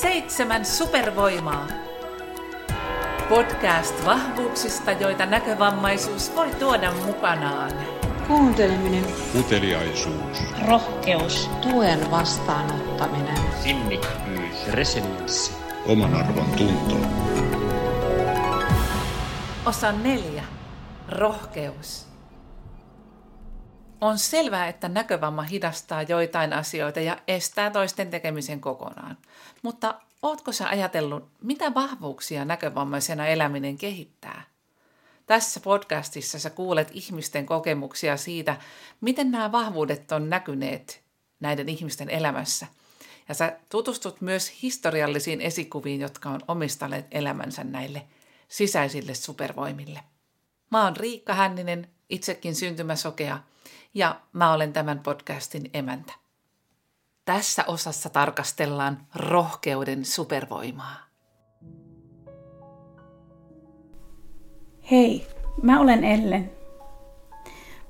Seitsemän supervoimaa. Podcast vahvuuksista, joita näkövammaisuus voi tuoda mukanaan. Kuunteleminen, Uteliaisuus. rohkeus, tuen vastaanottaminen, sinnikkyys, resilienssi, Oman arvon tunto. Osa neljä. Rohkeus. On selvää, että näkövamma hidastaa joitain asioita ja estää toisten tekemisen kokonaan. Mutta ootko sä ajatellut, mitä vahvuuksia näkövammaisena eläminen kehittää? Tässä podcastissa sä kuulet ihmisten kokemuksia siitä, miten nämä vahvuudet on näkyneet näiden ihmisten elämässä. Ja sä tutustut myös historiallisiin esikuviin, jotka on omistaneet elämänsä näille sisäisille supervoimille. Mä oon Riikka Hänninen, itsekin syntymäsokea, ja mä olen tämän podcastin emäntä. Tässä osassa tarkastellaan rohkeuden supervoimaa. Hei, mä olen Ellen.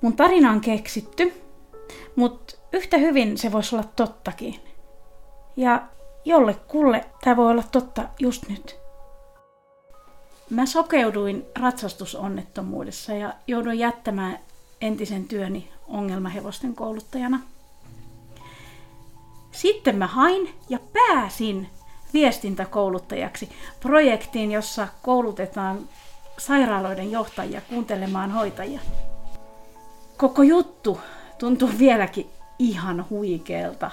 Mun tarina on keksitty, mutta yhtä hyvin se voisi olla tottakin. Ja jollekulle tämä voi olla totta just nyt. Mä sokeuduin ratsastusonnettomuudessa ja jouduin jättämään entisen työni ongelmahevosten kouluttajana. Sitten mä hain ja pääsin viestintäkouluttajaksi projektiin, jossa koulutetaan sairaaloiden johtajia kuuntelemaan hoitajia. Koko juttu tuntuu vieläkin ihan huikealta.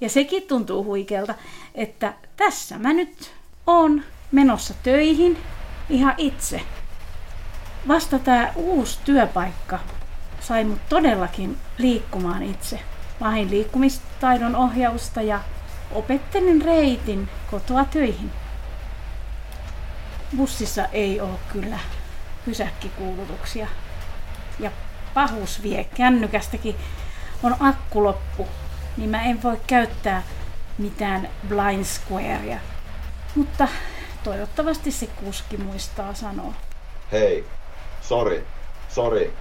Ja sekin tuntuu huikealta, että tässä mä nyt on menossa töihin ihan itse. Vasta tämä uusi työpaikka sai mut todellakin liikkumaan itse. Mä liikkumistaidon ohjausta ja opettelin reitin kotoa töihin. Bussissa ei ole kyllä pysäkkikuulutuksia. Ja pahus vie kännykästäkin on akku loppu, niin mä en voi käyttää mitään blind squarea. Mutta toivottavasti se kuski muistaa sanoa. Hei, sori, sori,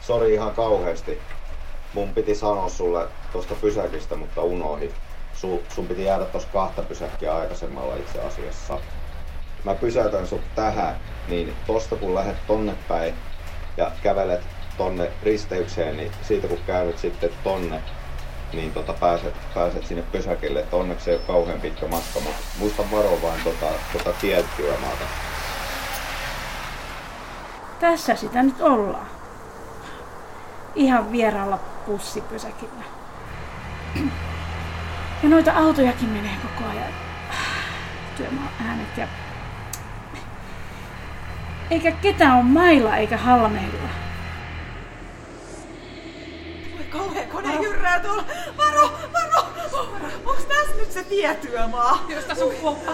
sori ihan kauheasti. Mun piti sanoa sulle tosta pysäkistä, mutta unohdin. Su, sun piti jäädä tossa kahta pysäkkiä aikaisemmalla itse asiassa. Mä pysäytän sut tähän, niin tosta kun lähdet tonne päin ja kävelet tonne risteykseen, niin siitä kun käynyt sitten tonne, niin tota pääset, pääset sinne pysäkille. Et onneksi ei ole kauhean pitkä matka, mutta muista varoa vain tota, tota tieltyömaata. Tässä sitä nyt ollaan. Ihan vieraalla bussipysäkillä. Ja noita autojakin menee koko ajan. Työmaa äänet ja... Eikä ketään on mailla eikä halmeilla. Kone jyrrää tuolla. Varo, varo! Onks tässä nyt se tietyömaa? Josta sun kuoppa.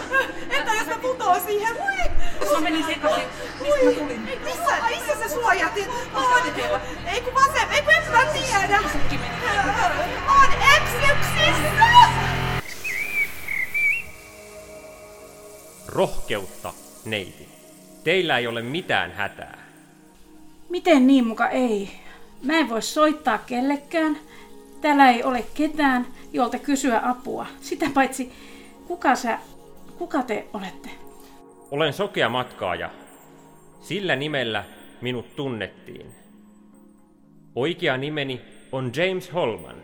Entä jos mä putoon siihen? Voi! Mä menin sekaisin. Mistä mä tulin? Missä, missä se suojatin? On! Ei kun vasem, ei kun en mä tiedä! On eksyksissä! rohkeutta, neiti. Teillä ei ole mitään hätää. Miten niin muka ei? Mä en voi soittaa kellekään. Täällä ei ole ketään, jolta kysyä apua. Sitä paitsi, kuka sä, kuka te olette? Olen sokea matkaaja. Sillä nimellä minut tunnettiin. Oikea nimeni on James Holman.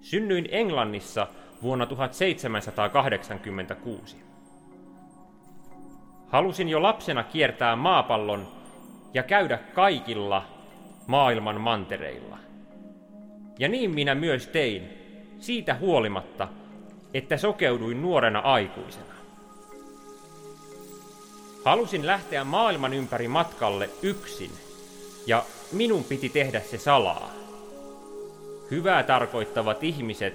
Synnyin Englannissa vuonna 1786. Halusin jo lapsena kiertää maapallon ja käydä kaikilla maailman mantereilla. Ja niin minä myös tein, siitä huolimatta, että sokeuduin nuorena aikuisena. Halusin lähteä maailman ympäri matkalle yksin, ja minun piti tehdä se salaa. Hyvää tarkoittavat ihmiset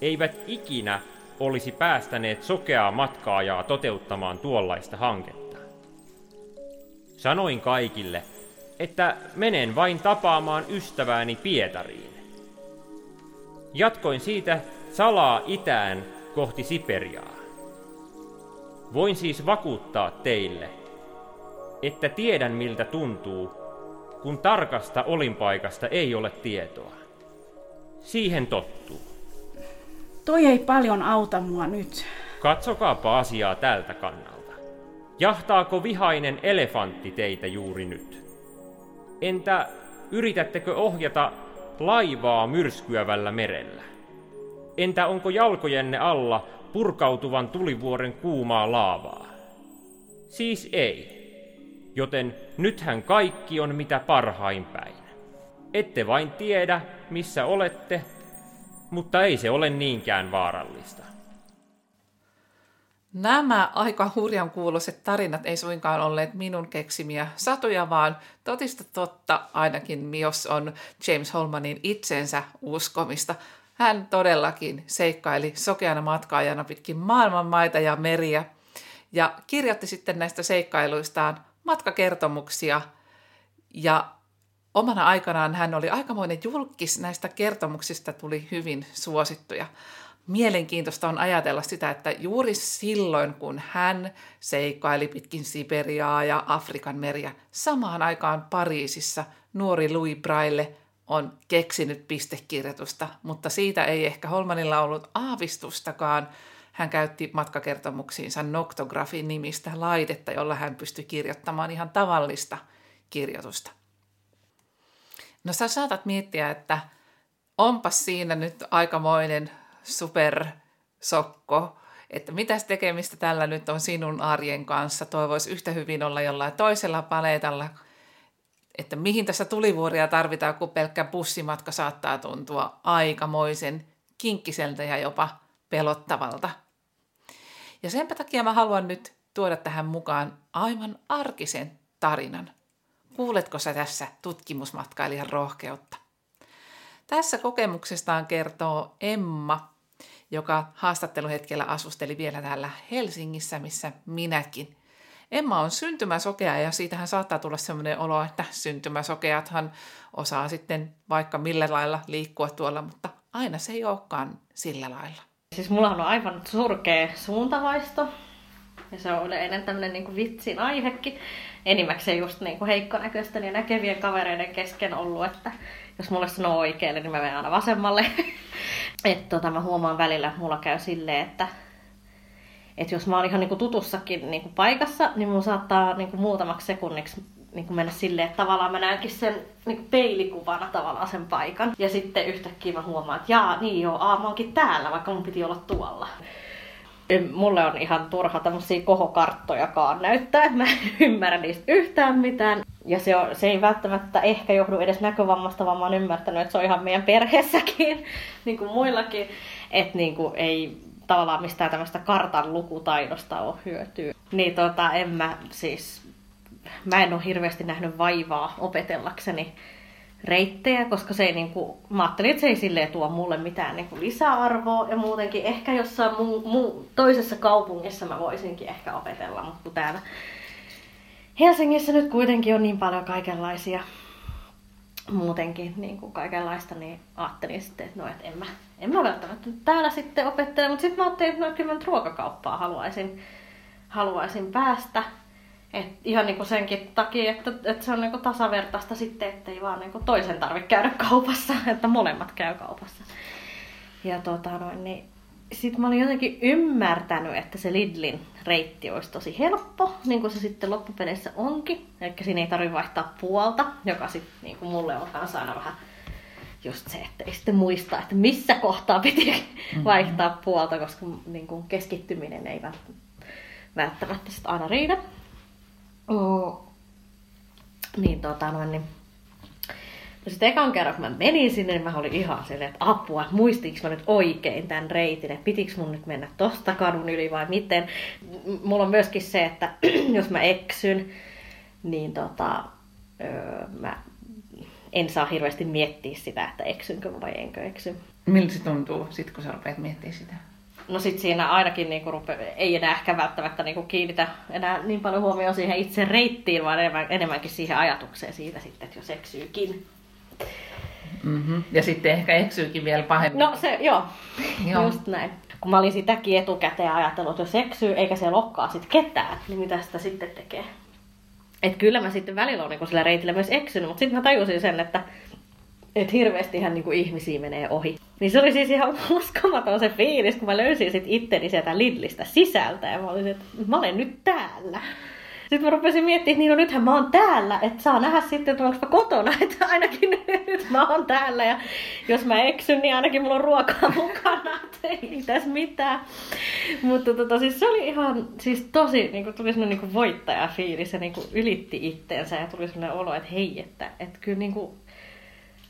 eivät ikinä olisi päästäneet sokeaa matkaajaa toteuttamaan tuollaista hanketta. Sanoin kaikille, että menen vain tapaamaan ystävääni Pietariin. Jatkoin siitä salaa itään kohti Siperiaa. Voin siis vakuuttaa teille, että tiedän miltä tuntuu, kun tarkasta olinpaikasta ei ole tietoa. Siihen tottuu. Toi ei paljon auta mua nyt. Katsokaapa asiaa tältä kannalta. Jahtaako vihainen elefantti teitä juuri nyt? Entä yritättekö ohjata laivaa myrskyävällä merellä? Entä onko jalkojenne alla purkautuvan tulivuoren kuumaa laavaa? Siis ei. Joten nythän kaikki on mitä parhain päin. Ette vain tiedä, missä olette, mutta ei se ole niinkään vaarallista. Nämä aika hurjan kuuloiset tarinat ei suinkaan olleet minun keksimiä satuja, vaan totista totta ainakin, jos on James Holmanin itsensä uskomista. Hän todellakin seikkaili sokeana matkaajana pitkin maailman maita ja meriä ja kirjoitti sitten näistä seikkailuistaan matkakertomuksia ja omana aikanaan hän oli aikamoinen julkis, näistä kertomuksista tuli hyvin suosittuja. Mielenkiintoista on ajatella sitä, että juuri silloin, kun hän seikkaili pitkin Siberiaa ja Afrikan meriä, samaan aikaan Pariisissa nuori Louis Braille on keksinyt pistekirjoitusta, mutta siitä ei ehkä Holmanilla ollut aavistustakaan. Hän käytti matkakertomuksiinsa Noctographin nimistä laitetta, jolla hän pystyi kirjoittamaan ihan tavallista kirjoitusta. No sä saatat miettiä, että onpas siinä nyt aikamoinen supersokko, että mitäs tekemistä tällä nyt on sinun arjen kanssa. Toivoisi yhtä hyvin olla jollain toisella paletalla, että mihin tässä tulivuoria tarvitaan, kun pelkkä bussimatka saattaa tuntua aikamoisen kinkkiseltä ja jopa pelottavalta. Ja senpä takia mä haluan nyt tuoda tähän mukaan aivan arkisen tarinan. Kuuletko sä tässä tutkimusmatkailijan rohkeutta? Tässä kokemuksestaan kertoo Emma, joka haastatteluhetkellä asusteli vielä täällä Helsingissä, missä minäkin. Emma on syntymäsokea ja siitähän saattaa tulla sellainen olo, että syntymäsokeathan osaa sitten vaikka millä lailla liikkua tuolla, mutta aina se ei olekaan sillä lailla. Siis mulla on aivan surkea suuntavaisto. Ja se on yleinen tämmöinen niin vitsin aihekin. Enimmäkseen just niin heikkonäköisten ja näkevien kavereiden kesken ollut, että jos mulle sanoo oikealle, niin mä menen aina vasemmalle. että tota, mä huomaan välillä, että mulla käy silleen, että että jos mä oon ihan niin kuin tutussakin niin kuin paikassa, niin mun saattaa niin kuin muutamaksi sekunniksi niin kuin mennä silleen, että tavallaan mä näenkin sen niin kuin peilikuvana tavallaan sen paikan. Ja sitten yhtäkkiä mä huomaan, että jaa, niin joo, aa, mä oonkin täällä, vaikka mun piti olla tuolla. Mulle on ihan turha tämmöisiä kohokarttojakaan näyttää. Mä en ymmärrä niistä yhtään mitään. Ja se, on, se ei välttämättä ehkä johdu edes näkövammasta, vaan mä oon ymmärtänyt, että se on ihan meidän perheessäkin, niin kuin muillakin. Että niin kuin ei tavallaan mistään tämmöistä kartan lukutaidosta ole hyötyä. Niin tota, en mä siis, mä en ole hirveästi nähnyt vaivaa opetellakseni reittejä, koska se ei niinku, mä ajattelin, että se ei silleen tuo mulle mitään niinku lisäarvoa ja muutenkin ehkä jossain muu, muu, toisessa kaupungissa mä voisinkin ehkä opetella, mutta täällä Helsingissä nyt kuitenkin on niin paljon kaikenlaisia muutenkin niin kuin kaikenlaista, niin ajattelin sitten, että no, et en, mä, en mä välttämättä täällä sitten opettele, mutta sitten mä ajattelin, että no, kyllä mä ruokakauppaa haluaisin, haluaisin päästä. Et ihan niin kuin senkin takia, että, että se on niin kuin tasavertaista sitten, ettei vaan niin kuin toisen tarvitse käydä kaupassa, että molemmat käy kaupassa. Ja tota noin, niin sitten mä olin jotenkin ymmärtänyt, että se Lidlin reitti olisi tosi helppo, niin kuin se sitten loppupeleissä onkin. Eli siinä ei tarvitse vaihtaa puolta, joka sitten niin kuin mulle on kanssa aina vähän just se, että ei sitten muista, että missä kohtaa piti mm-hmm. vaihtaa puolta, koska niin kuin keskittyminen ei välttämättä sitten aina riitä. Niin tota noin, niin ja sitten ekan kerran, kun mä menin sinne, niin mä olin ihan silleen, että apua, muistiinko mä nyt oikein tämän reitin, että pitikö mun nyt mennä tosta kadun yli vai miten. Mulla on myöskin se, että jos mä eksyn, niin tota, öö, mä en saa hirveästi miettiä sitä, että eksynkö vai enkö eksy. Miltä se tuntuu sit, kun sä rupeat miettimään sitä? No sit siinä ainakin niinku rupe, ei enää ehkä välttämättä niinku kiinnitä enää niin paljon huomioon siihen itse reittiin, vaan enemmän, enemmänkin siihen ajatukseen siitä sitten, että jos eksyykin. Mm-hmm. Ja sitten ehkä eksyykin vielä pahemmin. No se, joo, joo. just näin. Kun mä olin sitäkin etukäteen ajatellut, että jos eksyy eikä se lokkaa sit ketään, niin mitä sitä sitten tekee? Et kyllä mä sitten välillä olen niin sillä reitillä myös eksynyt, mutta sitten mä tajusin sen, että että hirveästi ihan niinku ihmisiä menee ohi. Niin se oli siis ihan uskomaton se fiilis, kun mä löysin sit itteni sieltä Lidlistä sisältä ja mä olin, että mä olen nyt täällä. Sitten mä rupesin miettimään, että niin no nythän mä oon täällä, että saa nähdä sitten, että onko mä kotona, että ainakin nyt mä oon täällä ja jos mä eksyn, niin ainakin mulla on ruokaa mukana, että ei tässä mitään. Mutta tota, siis se oli ihan siis tosi, niin kuin, tuli semmoinen niin voittajafiilis ja niin kuin ylitti itteensä ja tuli semmoinen olo, että hei, että, että kyllä niin kuin,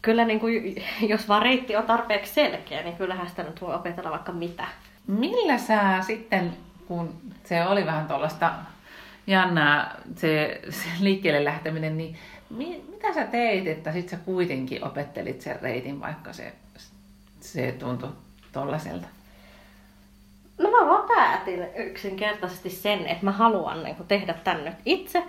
kyllä niin kuin, jos vaan reitti on tarpeeksi selkeä, niin kyllähän sitä nyt voi opetella vaikka mitä. Millä sä sitten, kun se oli vähän tuollaista jännää se, se liikkeelle lähteminen, niin mi, mitä sä teit, että sit sä kuitenkin opettelit sen reitin, vaikka se, se tuntui tollaselta? No mä vaan päätin yksinkertaisesti sen, että mä haluan niin kuin, tehdä tän nyt itse.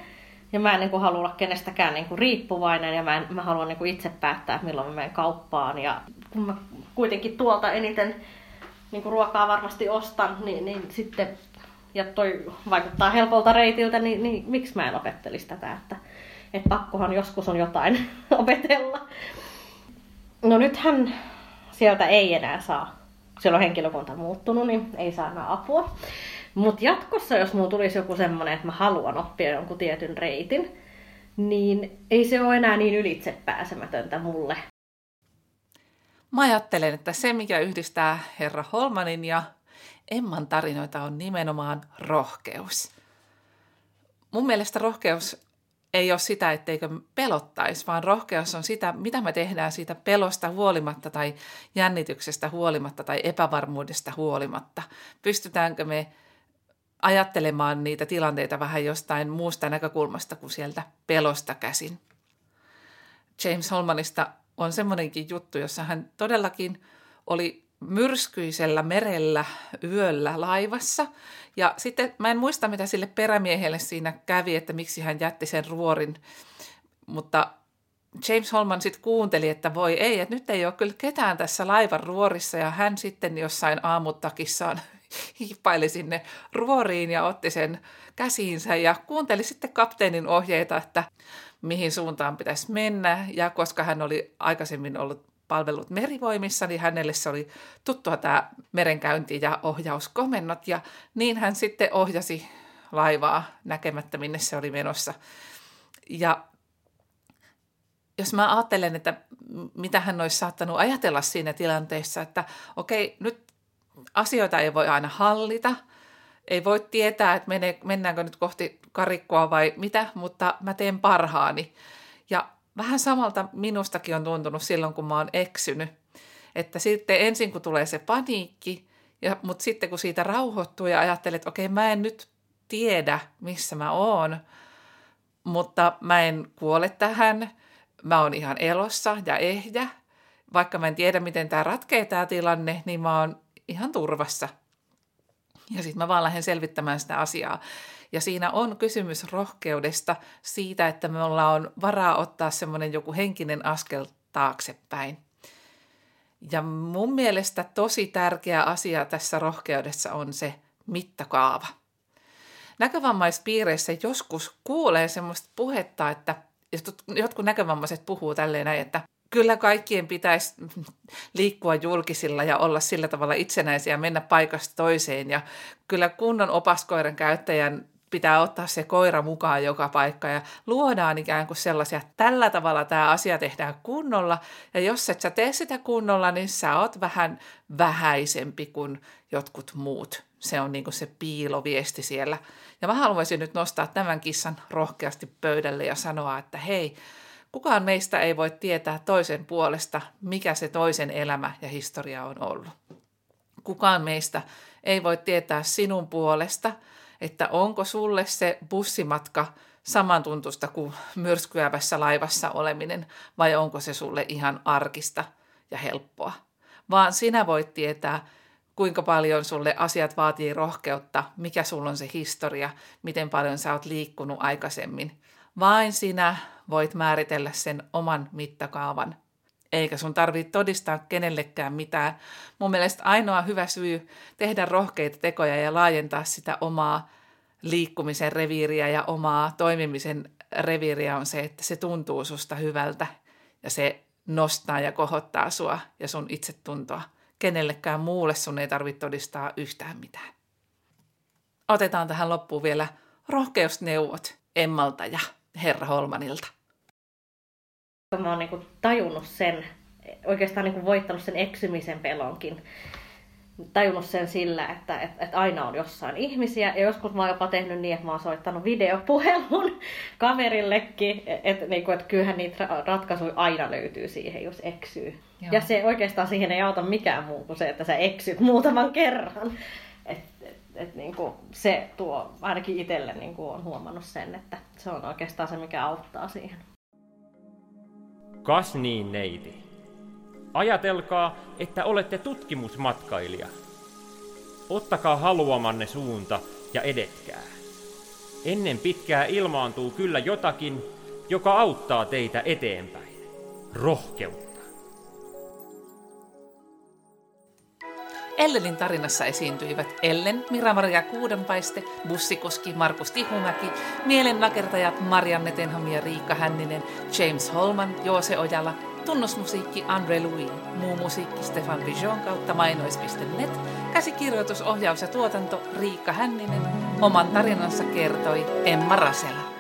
Ja mä en niin kuin, halua olla kenestäkään niin kuin, riippuvainen ja mä, en, mä haluan niin kuin, itse päättää, että milloin mä menen kauppaan. Ja kun mä kuitenkin tuolta eniten niin kuin, ruokaa varmasti ostan, niin, niin sitten ja toi vaikuttaa helpolta reitiltä, niin, niin miksi mä en opettelisi tätä, että, että pakkohan joskus on jotain opetella. No nythän sieltä ei enää saa, siellä on henkilökunta muuttunut, niin ei saa enää apua. Mutta jatkossa, jos mulla tulisi joku semmoinen, että mä haluan oppia jonkun tietyn reitin, niin ei se ole enää niin ylitse pääsemätöntä mulle. Mä ajattelen, että se mikä yhdistää herra Holmanin ja Emman tarinoita on nimenomaan rohkeus. Mun mielestä rohkeus ei ole sitä, etteikö pelottaisi, vaan rohkeus on sitä, mitä me tehdään siitä pelosta huolimatta tai jännityksestä huolimatta tai epävarmuudesta huolimatta. Pystytäänkö me ajattelemaan niitä tilanteita vähän jostain muusta näkökulmasta kuin sieltä pelosta käsin. James Holmanista on semmoinenkin juttu, jossa hän todellakin oli myrskyisellä merellä yöllä laivassa. Ja sitten mä en muista, mitä sille perämiehelle siinä kävi, että miksi hän jätti sen ruorin. Mutta James Holman sitten kuunteli, että voi ei, että nyt ei ole kyllä ketään tässä laivan ruorissa. Ja hän sitten jossain aamutakissaan hiippaili sinne ruoriin ja otti sen käsiinsä ja kuunteli sitten kapteenin ohjeita, että mihin suuntaan pitäisi mennä. Ja koska hän oli aikaisemmin ollut palvellut merivoimissa, niin hänelle se oli tuttua tämä merenkäynti ja ohjauskomennot. Ja niin hän sitten ohjasi laivaa näkemättä, minne se oli menossa. Ja jos mä ajattelen, että mitä hän olisi saattanut ajatella siinä tilanteessa, että okei, nyt asioita ei voi aina hallita, ei voi tietää, että mennäänkö nyt kohti karikkoa vai mitä, mutta mä teen parhaani. Ja vähän samalta minustakin on tuntunut silloin, kun mä oon eksynyt. Että sitten ensin kun tulee se paniikki, ja, mutta sitten kun siitä rauhoittuu ja ajattelee, että okei mä en nyt tiedä, missä mä oon, mutta mä en kuole tähän, mä oon ihan elossa ja ehjä, vaikka mä en tiedä, miten tämä ratkee tämä tilanne, niin mä oon ihan turvassa. Ja sitten mä vaan lähden selvittämään sitä asiaa. Ja siinä on kysymys rohkeudesta siitä, että me ollaan varaa ottaa semmoinen joku henkinen askel taaksepäin. Ja mun mielestä tosi tärkeä asia tässä rohkeudessa on se mittakaava. Näkövamaispiireissä joskus kuulee semmoista puhetta, että jotkut näkövammaiset puhuu tälleen näin, että kyllä kaikkien pitäisi liikkua julkisilla ja olla sillä tavalla itsenäisiä, mennä paikasta toiseen. Ja kyllä kunnon opaskoiran käyttäjän pitää ottaa se koira mukaan joka paikka ja luodaan ikään kuin sellaisia, että tällä tavalla tämä asia tehdään kunnolla ja jos et sä tee sitä kunnolla, niin sä oot vähän vähäisempi kuin jotkut muut. Se on niin kuin se piiloviesti siellä. Ja mä haluaisin nyt nostaa tämän kissan rohkeasti pöydälle ja sanoa, että hei, kukaan meistä ei voi tietää toisen puolesta, mikä se toisen elämä ja historia on ollut. Kukaan meistä ei voi tietää sinun puolesta – että onko sulle se bussimatka samantuntusta kuin myrskyävässä laivassa oleminen vai onko se sulle ihan arkista ja helppoa. Vaan sinä voit tietää, kuinka paljon sulle asiat vaatii rohkeutta, mikä sulla on se historia, miten paljon sä oot liikkunut aikaisemmin. Vain sinä voit määritellä sen oman mittakaavan eikä sun tarvitse todistaa kenellekään mitään. Mun mielestä ainoa hyvä syy tehdä rohkeita tekoja ja laajentaa sitä omaa liikkumisen reviiriä ja omaa toimimisen reviiriä on se, että se tuntuu susta hyvältä ja se nostaa ja kohottaa sua ja sun itsetuntoa. Kenellekään muulle sun ei tarvitse todistaa yhtään mitään. Otetaan tähän loppuun vielä rohkeusneuvot Emmalta ja Herra Holmanilta. Mä oon niin tajunnut sen, oikeastaan niin voittanut sen eksymisen pelonkin tajunnut sen sillä, että, että, että aina on jossain ihmisiä. Ja joskus mä oon jopa tehnyt niin, että mä oon soittanut videopuhelun kaverillekin. Että, niin kuin, että kyllähän niitä ratkaisuja aina löytyy siihen, jos eksyy. Joo. Ja se oikeastaan siihen ei auta mikään muu kuin se, että sä eksyt muutaman kerran. Et, et, et, niin kuin se tuo, ainakin itselle niin kuin on huomannut sen, että se on oikeastaan se, mikä auttaa siihen. Kas niin, neiti. Ajatelkaa, että olette tutkimusmatkailija. Ottakaa haluamanne suunta ja edetkää. Ennen pitkää ilmaantuu kyllä jotakin, joka auttaa teitä eteenpäin. Rohkeutta. Ellenin tarinassa esiintyivät Ellen, Mira-Maria Kuudenpaiste, bussikoski Markus Tihumäki, mielennakertajat Marianne Tenham ja Riikka Hänninen, James Holman, Joose Ojala, Tunnusmusiikki Andre Louis, muu musiikki Stefan Bijon kautta mainois.net, käsikirjoitus, ohjaus ja tuotanto Riikka Hänninen, oman tarinansa kertoi Emma Rasela.